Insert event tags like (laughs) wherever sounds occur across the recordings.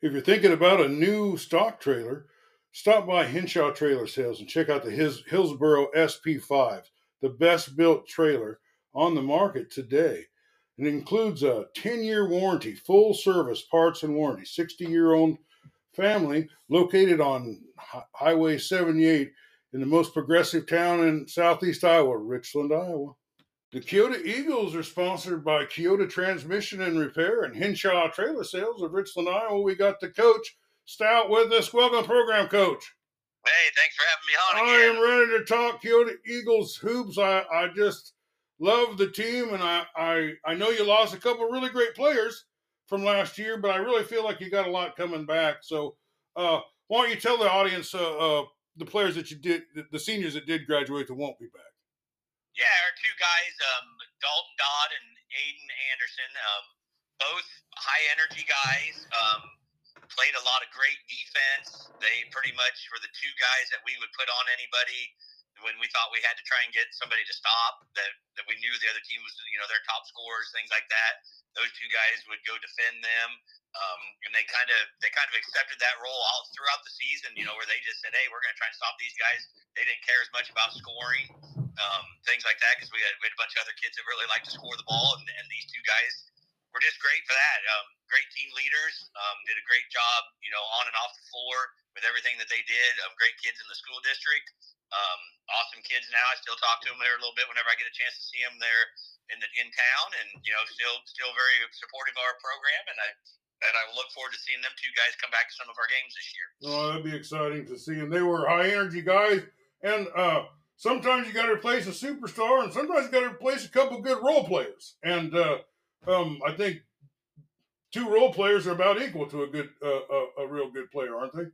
If you're thinking about a new stock trailer, stop by Henshaw Trailer Sales and check out the His- Hillsboro SP5, the best built trailer on the market today. It includes a 10 year warranty, full service parts and warranty, 60 year old family located on Hi- Highway 78 in the most progressive town in southeast Iowa, Richland, Iowa. The Keota Eagles are sponsored by Keota Transmission and Repair and Henshaw Trailer Sales of Richland, Iowa. We got the coach Stout with us. Welcome, program coach. Hey, thanks for having me on I am ready to talk Keota Eagles hoops. I, I just love the team, and I, I I know you lost a couple really great players from last year, but I really feel like you got a lot coming back. So, uh, why don't you tell the audience uh, uh, the players that you did, the, the seniors that did graduate that won't be back? Yeah, our two guys, um, Dalton Dodd and Aiden Anderson, um, both high energy guys. Um, played a lot of great defense. They pretty much were the two guys that we would put on anybody when we thought we had to try and get somebody to stop that, that we knew the other team was, you know, their top scorers, things like that. Those two guys would go defend them. Um, and they kind of they kind of accepted that role all throughout the season, you know, where they just said, "Hey, we're going to try and stop these guys." They didn't care as much about scoring, um, things like that, because we had, we had a bunch of other kids that really like to score the ball, and, and these two guys were just great for that. Um, great team leaders, um, did a great job, you know, on and off the floor with everything that they did. Um, great kids in the school district, um, awesome kids. Now I still talk to them there a little bit whenever I get a chance to see them there in the in town, and you know, still still very supportive of our program, and I and I look forward to seeing them two guys come back to some of our games this year. Oh, that'd be exciting to see. And they were high energy guys. And uh, sometimes you got to replace a superstar, and sometimes you got to replace a couple good role players. And uh, um, I think two role players are about equal to a good, uh, a, a real good player, aren't they?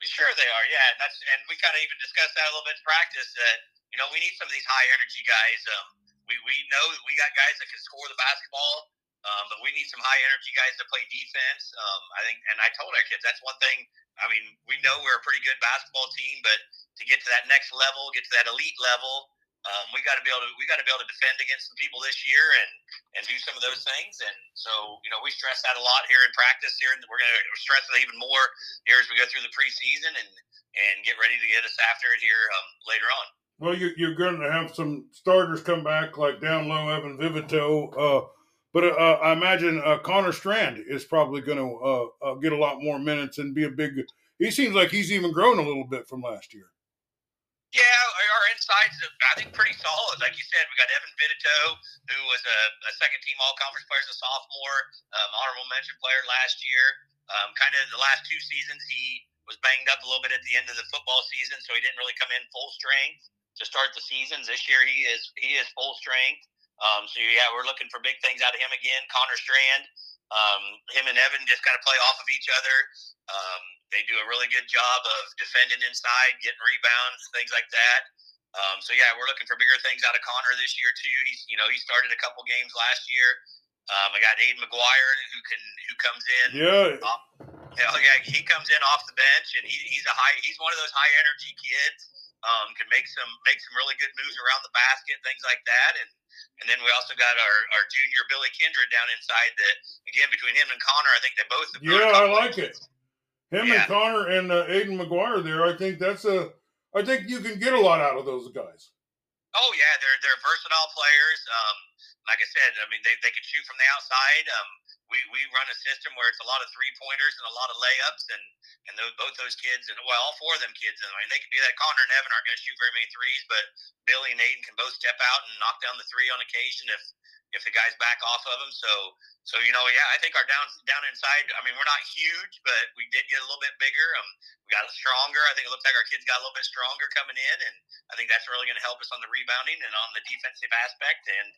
Sure, they are. Yeah, and that's and we kind of even discussed that a little bit in practice. That you know we need some of these high energy guys. Um, we we know we got guys that can score the basketball, um, but we need some high energy guys to play defense. Um, I think, and I told our kids that's one thing. I mean, we know we're a pretty good basketball team, but to get to that next level, get to that elite level, um, we got to be able to we got to be able to defend against some people this year and and do some of those things. And so you know we stress that a lot here in practice. Here, and we're going to stress it even more here as we go through the preseason and and get ready to get us after it here um, later on. Well, you, you're going to have some starters come back, like down low Evan Vivito. Uh, but uh, I imagine uh, Connor Strand is probably going to uh, uh, get a lot more minutes and be a big. He seems like he's even grown a little bit from last year. Yeah, our insides, I think, pretty solid. Like you said, we got Evan Vidito, who was a, a second team All Conference player as a sophomore, um, honorable mention player last year. Um, kind of the last two seasons, he was banged up a little bit at the end of the football season, so he didn't really come in full strength to start the seasons. This year, he is he is full strength. Um, so yeah, we're looking for big things out of him again. Connor Strand, um, him and Evan just kind of play off of each other. Um, they do a really good job of defending inside, getting rebounds, things like that. Um, so yeah, we're looking for bigger things out of Connor this year too. He's you know he started a couple games last year. Um, I got Aiden McGuire who can who comes in. Yeah. Off, yeah, he comes in off the bench and he, he's a high he's one of those high energy kids. Um, can make some make some really good moves around the basket, things like that, and and then we also got our, our junior Billy Kindred down inside. That again between him and Connor, I think they both. have Yeah, I like it. Him Yeah. and Connor and uh, Aiden McGuire there. I think that's a. I think you can get a lot out of those guys. Oh yeah, they're they're versatile players. Um, like I said, I mean they, they can shoot from the outside. Um, we, we run a system where it's a lot of three pointers and a lot of layups, and and those, both those kids and well all four of them kids. I mean they can do that. Connor and Evan aren't going to shoot very many threes, but Billy and Aiden can both step out and knock down the three on occasion if if the guys back off of them. So so you know yeah, I think our down down inside. I mean we're not huge, but we did get a little bit bigger. Um, we got stronger. I think it looks like our kids got a little bit stronger coming in, and I think that's really going to help us on the rebounding and on the defensive aspect, and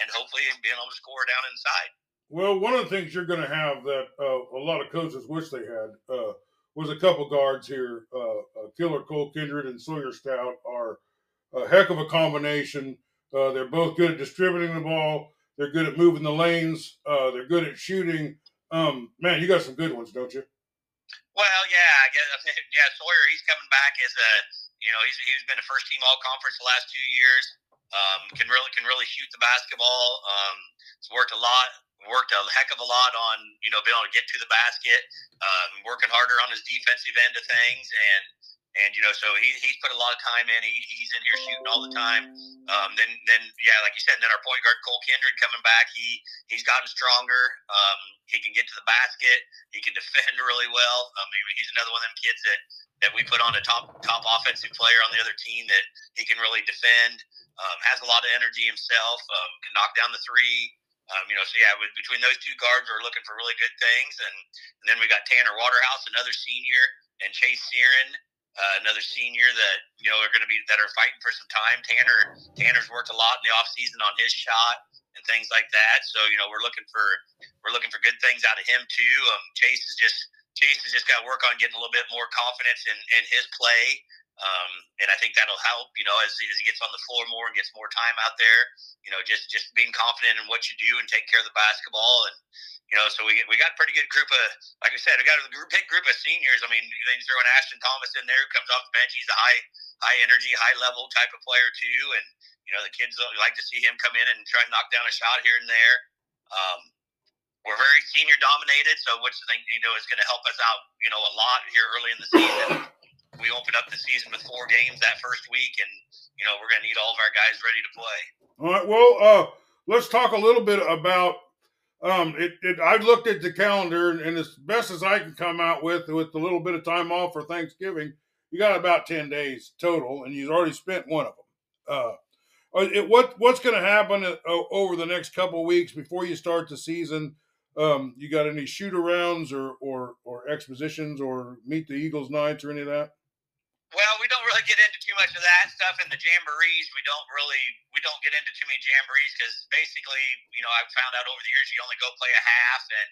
and hopefully being able to score down inside. Well, one of the things you're going to have that uh, a lot of coaches wish they had uh, was a couple guards here. Uh, uh, Killer Cole Kindred and Sawyer Stout are a heck of a combination. Uh, they're both good at distributing the ball. They're good at moving the lanes. Uh, they're good at shooting. Um, man, you got some good ones, don't you? Well, yeah, I guess (laughs) yeah. Sawyer, he's coming back as a you know he's he's been a first team All Conference the last two years. Um, can really can really shoot the basketball. Um, he's worked a lot worked a heck of a lot on you know being able to get to the basket, um, working harder on his defensive end of things, and and you know so he, he's put a lot of time in. He, he's in here shooting all the time. Um, then then yeah, like you said, then our point guard Cole Kindred coming back. He he's gotten stronger. Um, he can get to the basket. He can (laughs) defend really well. I mean, he's another one of them kids that that we put on a top top offensive player on the other team that he can really defend. Um, has a lot of energy himself. Um, can knock down the three. Um, you know, so yeah, with, between those two guards, we're looking for really good things. And, and then we got Tanner Waterhouse, another senior, and Chase Searin, uh, another senior that you know are going to be that are fighting for some time. Tanner Tanner's worked a lot in the off season on his shot and things like that. So you know, we're looking for we're looking for good things out of him too. Um, Chase is just Chase has just got to work on getting a little bit more confidence in, in his play. Um, and I think that'll help, you know, as, as he gets on the floor more and gets more time out there, you know, just, just being confident in what you do and taking care of the basketball. And, you know, so we, we got a pretty good group of, like I said, we got a group, big group of seniors. I mean, then you throw an Ashton Thomas in there who comes off the bench. He's a high, high energy, high level type of player too. And, you know, the kids like to see him come in and try and knock down a shot here and there. Um, we're very senior dominated, so which I think you know is going to help us out, you know, a lot here early in the season we opened up the season with four games that first week, and you know we're going to need all of our guys ready to play. All right. Well, uh, let's talk a little bit about. Um, it, it, I looked at the calendar, and as best as I can come out with, with a little bit of time off for Thanksgiving, you got about ten days total, and you've already spent one of them. Uh, uh it, what what's going to happen uh, over the next couple of weeks before you start the season? Um, you got any shoot arounds or, or or expositions or meet the Eagles nights or any of that? Well, we don't really get into too much of that stuff in the jamborees. We don't really we don't get into too many jamborees because basically, you know, I've found out over the years you only go play a half, and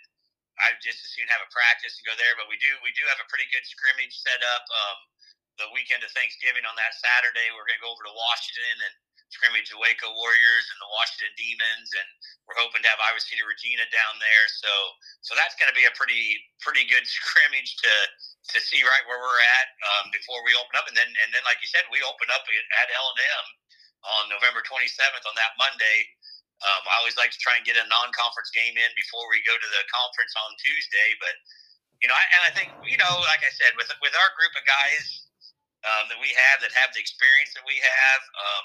I just as soon have a practice and go there. But we do we do have a pretty good scrimmage set up. Um, the weekend of Thanksgiving on that Saturday, we're gonna go over to Washington and scrimmage the Waco Warriors and the Washington Demons, and we're hoping to have Iowa City Regina down there. So so that's going to be a pretty pretty good (laughs) scrimmage to to see right where we're at um, before we open up, and then and then like you said, we open up at L and M on November 27th on that Monday. Um, I always like to try and get a non-conference game in before we go to the conference on Tuesday, but you know, I, and I think you know, like I said, with with our group of guys um, that we have that have the experience that we have, um,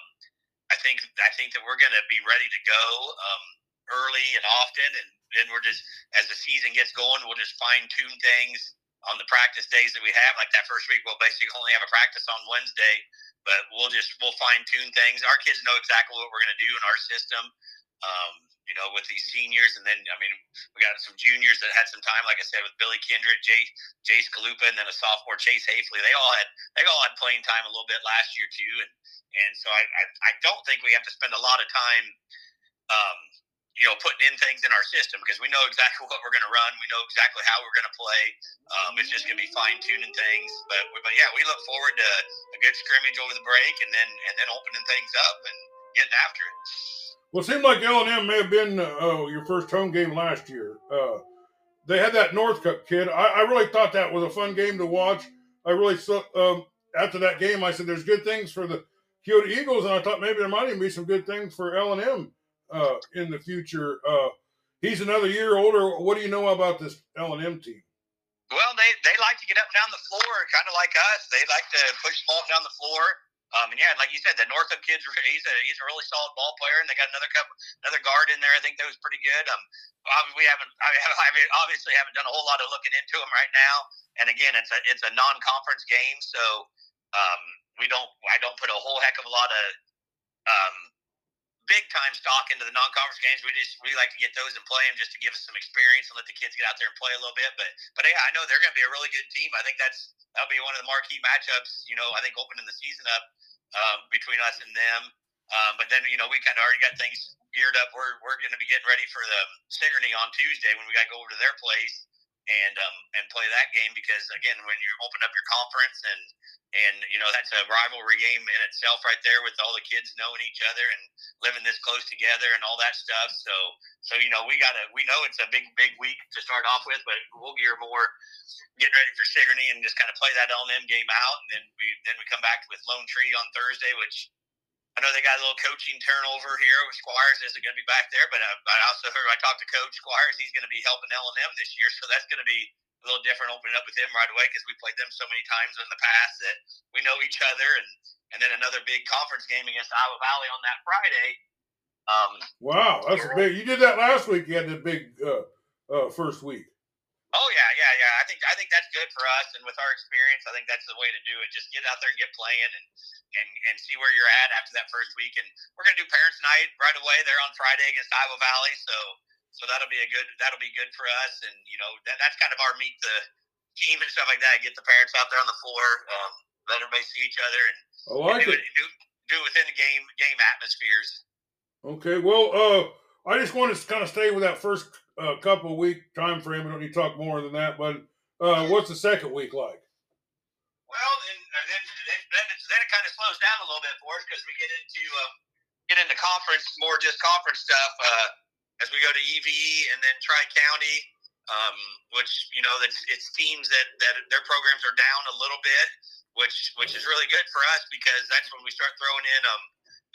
I think I think that we're going to be ready to go um, early and often, and then we're just as the season gets going, we'll just fine tune things on the practice days that we have, like that first week, we'll basically only have a practice on Wednesday, but we'll just we'll fine tune things. Our kids know exactly what we're going to do in our system. Um, you know, with these seniors, and then I mean, we got some juniors that had some time, like I said, with Billy Kindred, Jay, Jace Kalupa, and then a sophomore Chase Hafley. They all had they all had playing time a little bit last year too, and and so I I, I don't think we have to spend a lot of time um, you know, putting in things in our system because we know exactly (laughs) what we're going to run. We know exactly how we're going to play. Um, it's just going to be fine tuning things. But, but yeah, we look forward to a good scrimmage over the break and then and then opening things up and getting after it. Well, it seemed like L and M may have been uh, your first home game last year. Uh, they had that Northcutt kid. I, I, really thought that was a fun game to watch. I really um, after that game, I said there's good things for the Keota Eagles, and I thought maybe there might even be some good things for L and M uh, in the future. Uh, he's another year older. What do you know about this L and M team? Well, they, they like to get up and down the floor, kind of like us. They like to push the ball down the floor. Um, and yeah, like you said, the Northup kid's he's a he's a really solid ball player, and they got another couple, another guard in there. I think that was pretty good. Um, we haven't I, (laughs) I obviously haven't done a whole lot of looking into him right now. And again, it's a it's a non-conference game, so um, we don't I don't put a whole heck of a lot of um, big time stock into the non-conference games. We just we like to get those and play them just to give us some experience and let the kids get out there and play a little bit. But but yeah, I know they're going to be a really good team. I think that's that'll be one of the marquee matchups. You know, I think opening the season up um, between us and them. Um, but then you know we kind of already got things geared up. We're we're going to be getting ready for the Sigourney on Tuesday when we got to go over to their place and um, and play that game because again, when you open up your conference and and you know that's a rivalry game in itself right there with all the kids knowing each other and living this close together and all that stuff. So so you know we gotta we know it's a big big week to start off with, but we'll gear more getting ready for Sigourney and just kind of play that L&M game out, and then we then we come back with Lone Tree on Thursday, which I know they got a little coaching turnover here. With Squires isn't going to be back there, but uh, I also heard I talked to Coach Squires. He's going to be helping L and M this year, so that's going to be a little different opening up with him right away because we played them so many times in the past that we know each other. And and then another big conference game against Iowa Valley on that Friday. Um, wow, that's big. You did that last week. You had the big uh, uh, first week. Oh yeah, yeah, yeah. I think I think that's good for us, and with our experience, I think that's the way to do it. Just get out there and get playing, and and and see where you're at after that first week. And we're gonna do parents' night right away. They're on Friday against Iowa Valley, so so that'll be a good that'll be good for us. And you know that that's kind of our meet the team and stuff like that. Get the parents out there on the floor, um, let everybody see each other, and, like and do it. it do, do within the game game atmospheres. Okay, well, uh, I just want to kind of stay with that first uh, couple week time frame. We don't need to talk more than that, but uh, what's the second week like? Well, then uh, then then, then, it, kind of slows down a little bit for us because we get into um, get into conference more just conference stuff uh, as we go to EV and then Tri County, um, which you know it's, it's teams that that their programs are down a little bit, which which is really good for us because that's when we start throwing in um,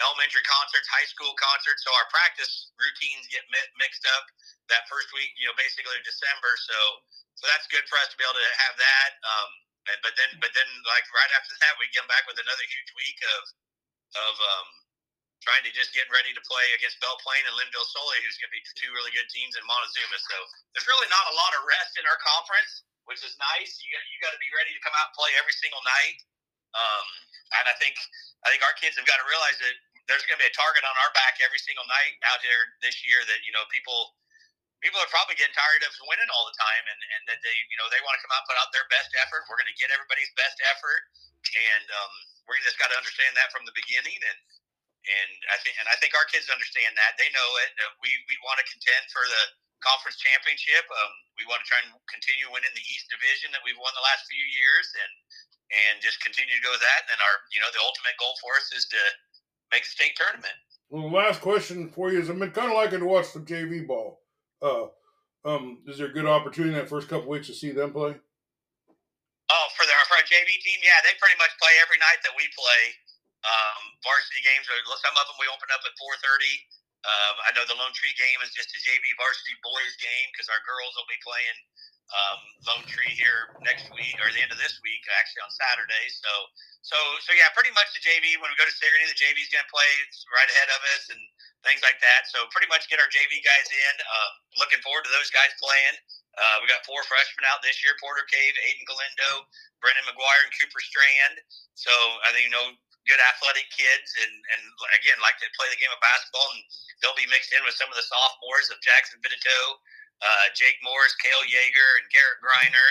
elementary concerts, high school concerts. So our practice routines get mi- mixed up that first week, you know, basically December. So so that's good for us to be able to have that. Um, and, but then but then like right after that, we come back with another huge week of of um, trying to just get ready to play against Belle Plaine and Lynnville Sully, who's going to be two really good teams in Montezuma. So there's really not a lot of rest in our conference, which is nice. You got, you got to be ready to come out and play every single night. Um, and I think I think our kids have got to realize that there's going to be a target on our back every single night out here this year. That you know people people are probably getting tired of winning all the time, and, and that they you know they want to come out put out their best effort. We're going to get everybody's best effort, and um, we just got to understand that from the beginning. And and I think and I think our kids understand that. They know it. We we want to contend for the conference championship. Um, we want to try and continue winning the East Division that we've won the last few years, and and just continue to go with that. And our you know the ultimate goal for us is to make the state tournament. Well, last question for you is: I've been kind of liking to watch some JV ball. Uh, um, is there a good opportunity in that first couple weeks to see them play? Oh, for the for our JV team, yeah, they pretty much play every night that we play. Um, varsity games, or some of them we open up at four thirty. Um, I know the Lone Tree game is just a JV varsity boys game because our girls will be playing um, Lone Tree here next week or the end of this week, actually on Saturday. So, so, so yeah, pretty much the JV. When we go to Sigourney, the JV's going to play right ahead of us and things like that. So, pretty much get our JV guys in. Uh, looking forward to those guys playing. Uh, we got four freshmen out this year: Porter Cave, Aiden Galindo, Brendan McGuire, and Cooper Strand. So, I think you know good athletic kids and, and again like to play the game of basketball and they'll be mixed in with some of the sophomores of Jackson Benito, uh, Jake Morris, Kale Yeager, and Garrett Griner.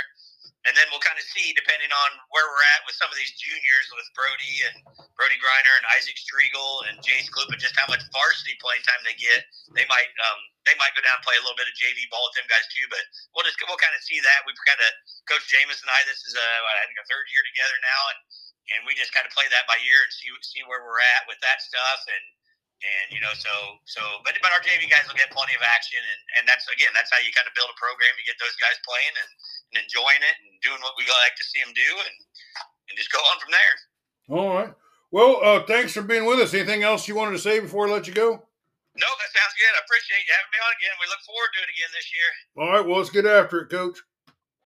And then we'll kind of see, depending on where we're at with some of these juniors, with Brody and Brody Griner and Isaac Striegel and Jace Klupa, just how much varsity playing time they get. They might um, they might go down and play a little bit of JV ball with them guys too. But we'll just we'll kind of see that. We've kind of Coach James and I. This is a I think a third year together now, and and we just kind of play that by ear and see see where we're at with that stuff and and you know so so but but our JV guys will get plenty of action and and that's again that's how you kind of build a program You get those guys playing and, and enjoying it and doing what we like to see them do and and just go on from there. All right. Well, uh, thanks for being with us. Anything else you wanted to say before I let you go? No, that sounds good. I appreciate you having me on again. We look forward to it again this year. All right. Well, let's get after it, Coach.